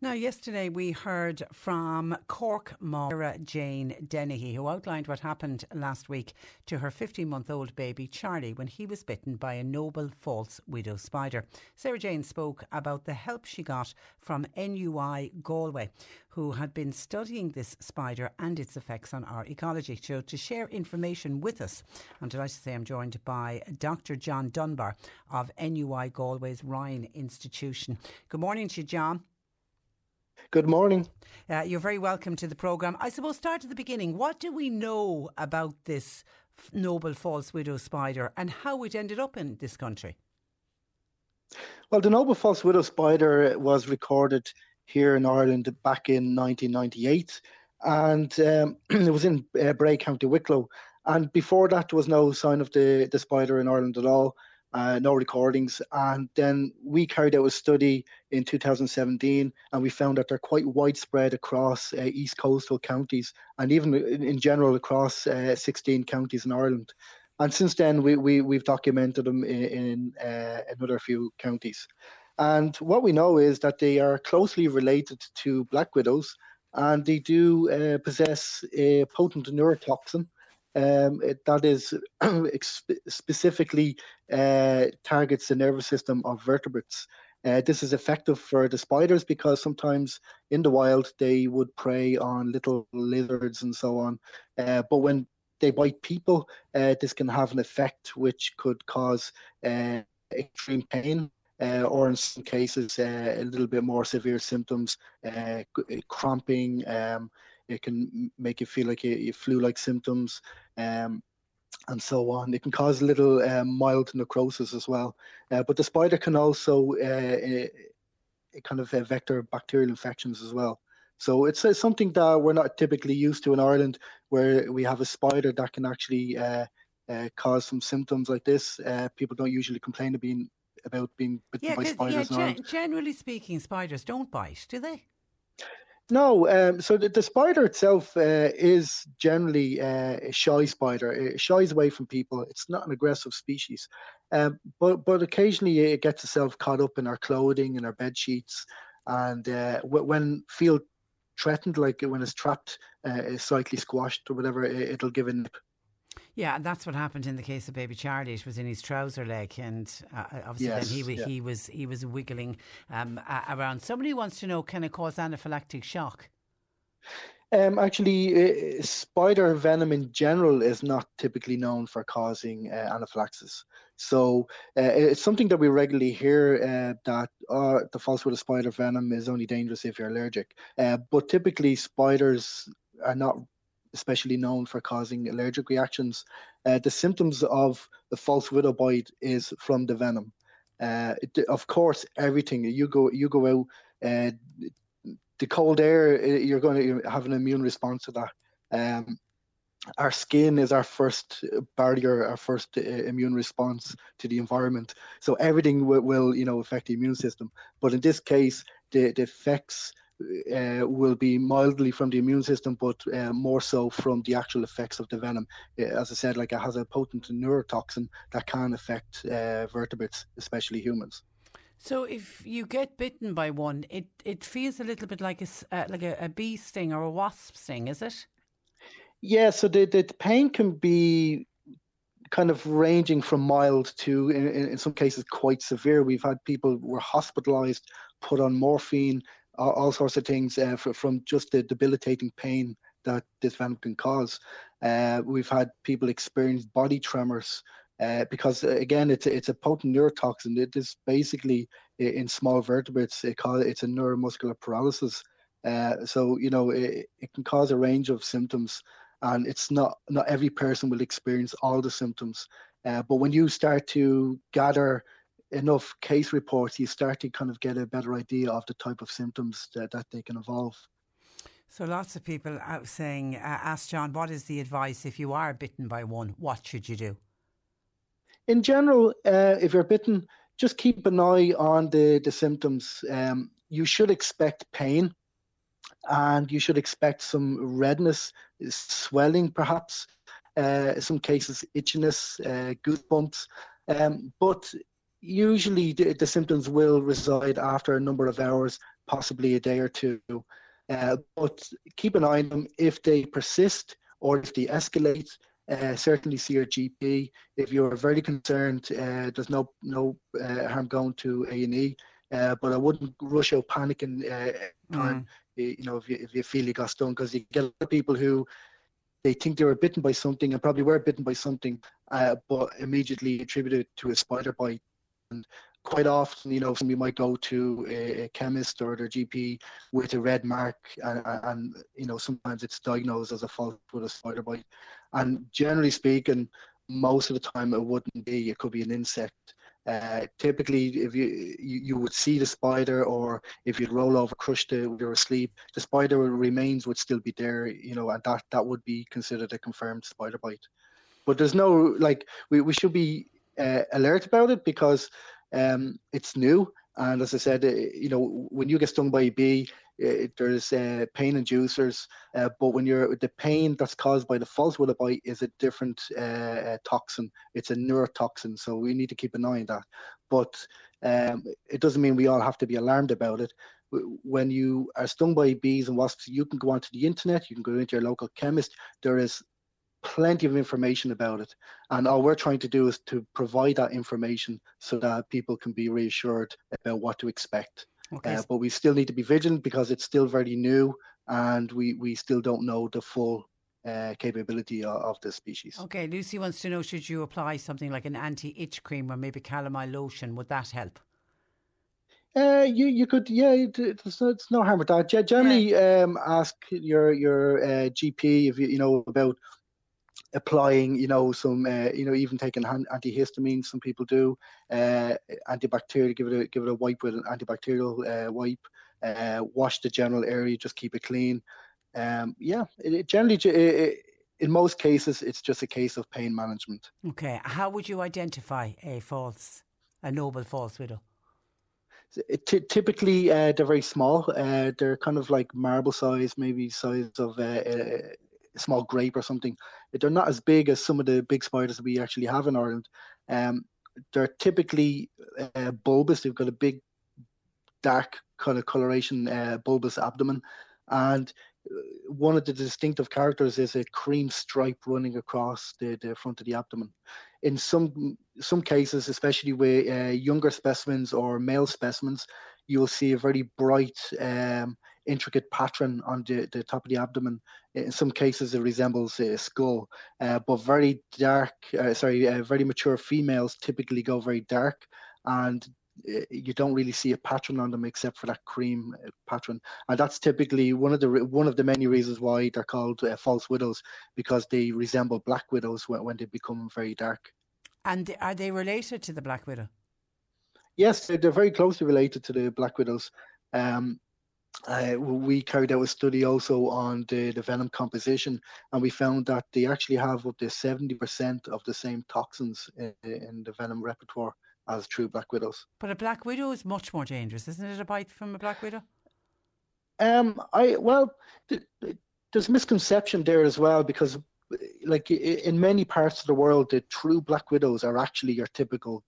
Now, yesterday we heard from Cork Mara Jane Dennehy, who outlined what happened last week to her 15 month old baby Charlie when he was bitten by a noble false widow spider. Sarah Jane spoke about the help she got from NUI Galway, who had been studying this spider and its effects on our ecology. So, to share information with us, I'm delighted to say I'm joined by Dr. John Dunbar of NUI Galway's Ryan Institution. Good morning to you, John. Good morning. Uh, you're very welcome to the programme. I suppose start at the beginning. What do we know about this noble false widow spider and how it ended up in this country? Well, the noble false widow spider was recorded here in Ireland back in 1998, and um, it was in uh, Bray, County Wicklow. And before that, there was no sign of the, the spider in Ireland at all uh, no recordings. And then we carried out a study in 2017, and we found that they're quite widespread across uh, east coastal counties and even in, in general across uh, 16 counties in Ireland. And since then, we, we, we've documented them in, in uh, another few counties. And what we know is that they are closely related to black widows, and they do uh, possess a potent neurotoxin um, it, that is specifically uh, targets the nervous system of vertebrates. Uh, this is effective for the spiders because sometimes in the wild they would prey on little lizards and so on. Uh, but when they bite people, uh, this can have an effect which could cause uh, extreme pain. Uh, or in some cases, a little bit more severe symptoms, cramping, um, it can make you feel like you, you flu-like symptoms, um, and so on. It can cause a little um, mild necrosis as well. Uh, but the spider can also uh, kind of uh, vector bacterial infections as well. So it's uh, something that we're not typically used to in Ireland, where we have a spider that can actually uh, uh, cause some symptoms like this. people don't usually complain of being about being bitten yeah, by spiders. Yeah, gen- generally speaking, spiders don't bite, do they? No, um, so the, the, spider itself uh, is generally uh, a shy spider. It shies away from people. It's not an aggressive species, um, but but occasionally it gets itself caught up in our clothing and our bed sheets, and uh, when feel threatened, like when it's trapped, uh, slightly squashed or whatever, it, will give a nip. Yeah, and that's what happened in the case of baby Charlie. It was in his trouser leg, and uh, obviously yes, then he yeah. he was he was wiggling um, around. Somebody wants to know: can it cause anaphylactic shock? Um, actually, uh, spider venom in general is not typically known for causing uh, anaphylaxis. So uh, it's something that we regularly hear uh, that uh, the false widow spider venom is only dangerous if you're allergic. Uh, but typically, spiders are not especially known for causing allergic reactions. Uh, the symptoms of the false widow bite is from the venom. Uh, it, of course, everything you go you go out, uh, the cold air, uh, you're going to have an immune response to that. Um, our skin is our first barrier, our first uh, immune response to the environment. So everything will, will, you know, affect the immune system. But in this case, the, the effects uh, will be mildly from the immune system, but uh, more so from the actual effects of the venom. Uh, as I said, like it has a potent neurotoxin that can affect uh, vertebrates, especially humans. So if you get bitten by one, it, it feels a little bit like a uh, like a, a, bee sting or a wasp sting, is it? Yeah. So the the pain can be kind of ranging from mild to in, in some cases quite severe. We've had people were hospitalized, put on morphine, all, all sorts of things uh, for, from just the debilitating pain that this venom can cause. Uh, we've had people experience body tremors uh, because uh, again, it's a, it's a potent neurotoxin. It is basically in small vertebrates. It it's a neuromuscular paralysis. Uh, so you know it, it can cause a range of symptoms, and it's not not every person will experience all the symptoms. Uh, but when you start to gather enough case reports, you start to kind of get a better idea of the type of symptoms that, that they can evolve. So lots of people out saying, uh, ask John, what is the advice if you are bitten by one? What should you do? In general, uh, if you're bitten, just keep an eye on the the symptoms. Um, you should expect pain, and you should expect some redness, swelling, perhaps. Uh, some cases, itchiness, uh, goosebumps. Um, but usually the, the, symptoms will reside after a number of hours, possibly a day or two. Uh, but keep an eye on them. If they persist or if they escalate, uh, certainly see your GP. If you're very concerned, uh, there's no no uh, harm going to A and E. Uh, but I wouldn't rush out panicking uh, time. Mm. You know, if you if you feel you got stung, because you get a lot of people who they think they were bitten by something and probably were bitten by something, but immediately attribute it to a spider bite. And quite often, you know, somebody might go to a, a chemist or their GP with a red mark, and, and, you know, sometimes it's diagnosed as a false widow spider bite. And generally speaking, most of the time it wouldn't be. It could be an insect. Uh, typically, if you, you, you would see the spider, or if you'd roll over, crush when you're asleep, the spider remains would still be there, you know, and that that would be considered a confirmed spider bite. But there's no like we, we should be uh, alert about it because um, it's new. And as I said, uh, you know, when you get stung by a bee, uh, there's uh, pain inducers, uh, but when you're the pain that's caused by the false widow bite is a different uh, uh, toxin. It's a neurotoxin, so we need to keep an eye on that. But um, it doesn't mean we all have to be alarmed about it. When you are stung by bees and wasps, you can go onto the internet, you can go into your local chemist. There is plenty of information about it. And all we're trying to do is to provide that information so that people can be reassured about what to expect. Okay. Uh, but we still need to be vigilant because it's still very new and we, we still don't know the full uh, capability of, of the species. Okay, Lucy wants to know should you apply something like an anti itch cream or maybe calamine lotion? Would that help? Uh, you you could yeah, it's, it's no harm with that. Generally, yeah. um, ask your your uh, GP if you you know about applying, you know, some, uh, you know, even taking antihistamines. Some people do uh, antibacterial. Give it a give it a wipe with an antibacterial uh, wipe. Uh, wash the general area. Just keep it clean. Um, yeah, it, it generally. It, in most cases, it's just a case of pain management. Okay, how would you identify a false, a noble false widow? T- typically, uh, they're very small. Uh, they're kind of like marble size, maybe size of uh, a, small grape or something. They're not as big as some of the big spiders that we actually have in Ireland. Um, they're typically uh, bulbous. They've got a big, dark kind of coloration, uh, bulbous abdomen, and uh, one of the distinctive characters is a cream stripe running across the, the front of the abdomen. In some some cases, especially with uh, younger specimens or male specimens, you will see a very bright, um, intricate pattern on the, the top of the abdomen. In some cases, it resembles a skull, uh, but very dark, uh, sorry, uh, very mature females typically go very dark, and uh, you don't really see a pattern on them except for that cream uh, pattern, and that's typically one of the one of the many reasons why they're called uh, false widows because they resemble black widows when, when they become very dark. And are they related to the black widow? Yes, they're very closely related to the black widows. Um, uh, we carried out a study also on the, the venom composition, and we found that they actually have up to 70% of the same toxins in, in the venom repertoire as true black widows. But a black widow is much more dangerous, isn't it? A bite from a black widow. Um, I well, th- th- there's misconception there as well because, like in many parts of the world, the true black widows are actually your typical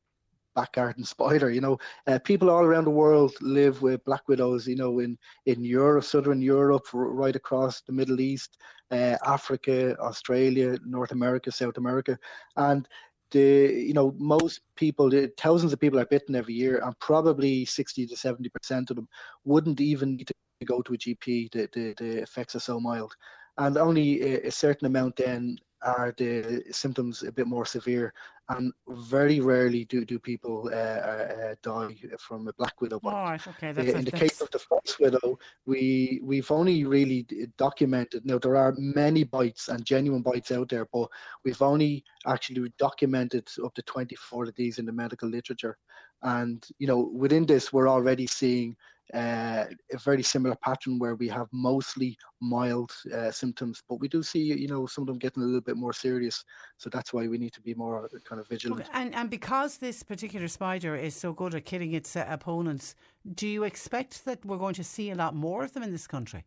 back garden spider. You know, uh, people all around the world live with black widows. You know, in in Europe, southern Europe, right across the Middle East, uh, Africa, Australia, North America, South America, and the you know most people the thousands of people are bitten every year and probably 60 to 70 percent of them wouldn't even need to go to a gp the, the, the effects are so mild and only a, a certain amount then are the symptoms a bit more severe, and very rarely do do people uh, uh, die from a black widow bite. Oh, right, okay. That's in the case of the false widow, we we've only really documented. Now there are many bites and genuine bites out there, but we've only actually documented up to 24 of these in the medical literature, and you know within this we're already seeing uh, a very similar pattern where we have mostly mild uh, symptoms, but we do see, you know, some of them getting a little bit more serious. So that's why we need to be more kind of vigilant. Okay. And and because this particular spider is so good at killing its uh, opponents, do you expect that we're going to see a lot more of them in this country?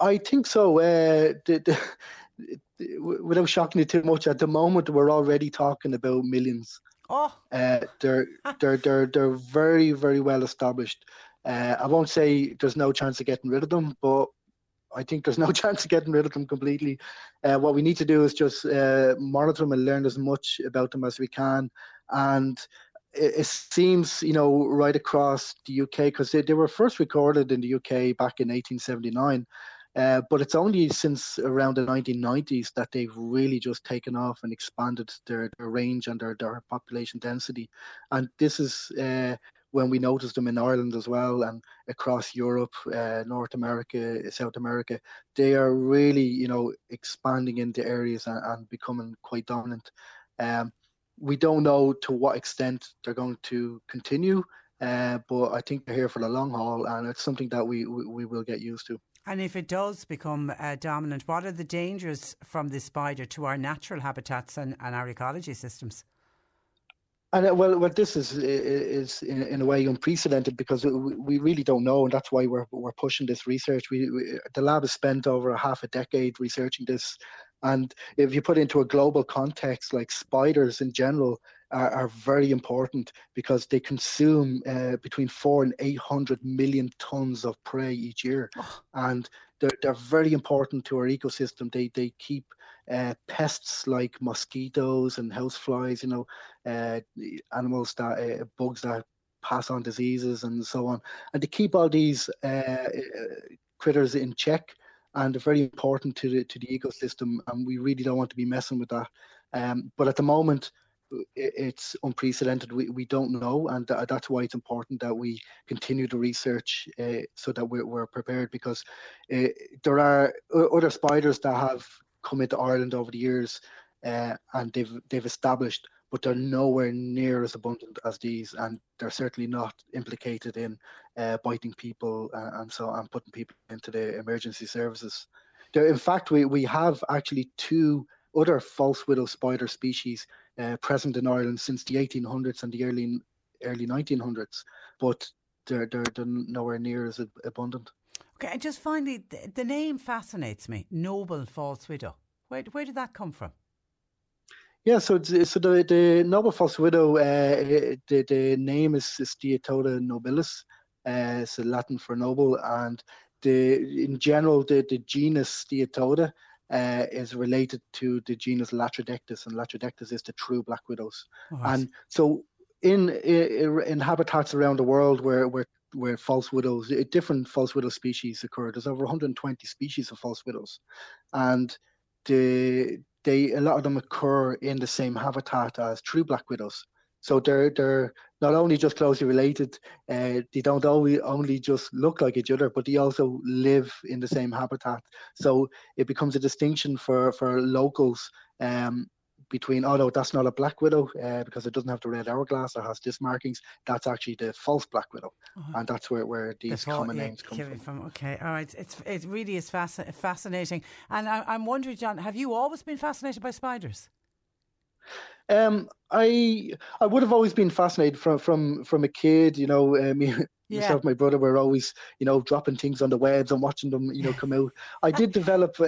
I think so. Uh, the, the, without shocking you too much, at the moment we're already talking about millions. Oh, uh, they're they're they're they're very very well established. Uh, I won't say there's no chance of getting rid of them, but I think there's no chance of getting rid of them completely. Uh, what we need to do is just uh, monitor them and learn as much about them as we can. And it, it seems, you know, right across the UK, because they, they were first recorded in the UK back in 1879. Uh, but it's only since around the 1990s that they've really just taken off and expanded their, their range and their, their population density. And this is uh, when we noticed them in Ireland as well and across Europe, uh, North America, South America. They are really, you know, expanding into areas and, and becoming quite dominant. Um, we don't know to what extent they're going to continue, uh, but I think they're here for the long haul, and it's something that we, we, we will get used to. And if it does become uh, dominant, what are the dangers from this spider to our natural habitats and, and our ecology systems? And uh, well, well, this is is in, in, a way unprecedented because we really don't know, and that's why we're we're pushing this research. We, we, the lab has spent over a half a decade researching this, and if you put it into a global context, like spiders in general are, are very important because they consume uh, between four and eight hundred million tons of prey each year, oh. and they're they're very important to our ecosystem. They they keep uh, pests like mosquitoes and houseflies, you know, uh, animals that uh, bugs that pass on diseases and so on, and to keep all these uh, uh, critters in check and they're very important to the to the ecosystem, and we really don't want to be messing with that. Um, but at the moment, it's unprecedented. We, we don't know, and that's why it's important that we continue the research uh, so that we're, we're prepared. Because uh, there are other spiders that have come into Ireland over the years, uh, and they've they've established, but they're nowhere near as abundant as these, and they're certainly not implicated in biting people and, and so and putting people into the emergency services. There, in fact, we we have actually two other false widow spider species uh, present in Ireland since the 1800s and the early early 1900s, but they're, they're, they're nowhere near as abundant. Okay, and just finally, the, the name fascinates me. Noble false widow. Where where did that come from? Yeah, so so the the noble false widow, uh, the the name is, is nobilis, uh, it's Latin for noble, and the in general the the genus Steatoda uh, is related to the genus Latrodectus, and Latrodectus is the true black widows. Oh, and so in, in, in habitats around the world where where where false widows, different false widow species occur. There's over 120 species of false widows, and the they a lot of them occur in the same habitat as true black widows. So they're they're not only just closely related, uh, they don't only only just look like each other, but they also live in the same habitat. So it becomes a distinction for for locals um, between no, that's not a black widow uh, because it doesn't have the red hourglass or has this markings that's actually the false black widow uh-huh. and that's where, where these common names come from. from. okay all right it's it really is fasc- fascinating and I, i'm wondering john have you always been fascinated by spiders um, I I would have always been fascinated from from from a kid. You know, uh, me, yeah. myself, my brother were always you know dropping things on the webs and watching them you know come out. I did develop uh,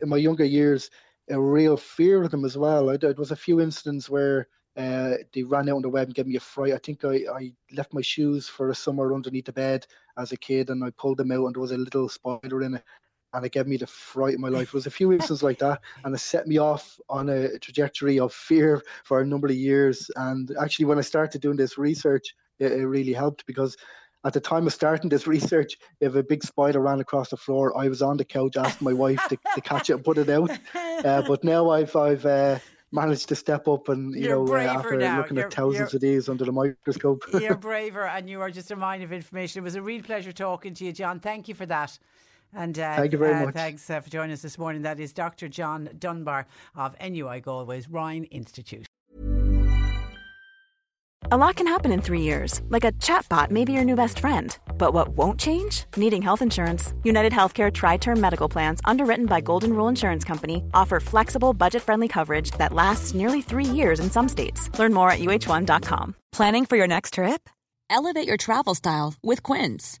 in my younger years a real fear of them as well. I, there was a few incidents where uh, they ran out on the web and gave me a fright. I think I, I left my shoes for a summer underneath the bed as a kid and I pulled them out and there was a little spider in it and it gave me the fright of my life. It was a few instances like that and it set me off on a trajectory of fear for a number of years. And actually when I started doing this research, it, it really helped because at the time of starting this research, if a big spider ran across the floor, I was on the couch asking my wife to, to catch it and put it out. Uh, but now I've I've uh, managed to step up and you you're know after now. looking you're, at thousands of these under the microscope. you're braver, and you are just a mine of information. It was a real pleasure talking to you, John. Thank you for that. And uh, thank you very uh, much. Thanks uh, for joining us this morning. That is Dr. John Dunbar of NUI Galway's Ryan Institute. A lot can happen in three years, like a chatbot may be your new best friend. But what won't change? Needing health insurance. United Healthcare TriTerm Medical Plans, underwritten by Golden Rule Insurance Company, offer flexible, budget friendly coverage that lasts nearly three years in some states. Learn more at uh1.com. Planning for your next trip? Elevate your travel style with Quince.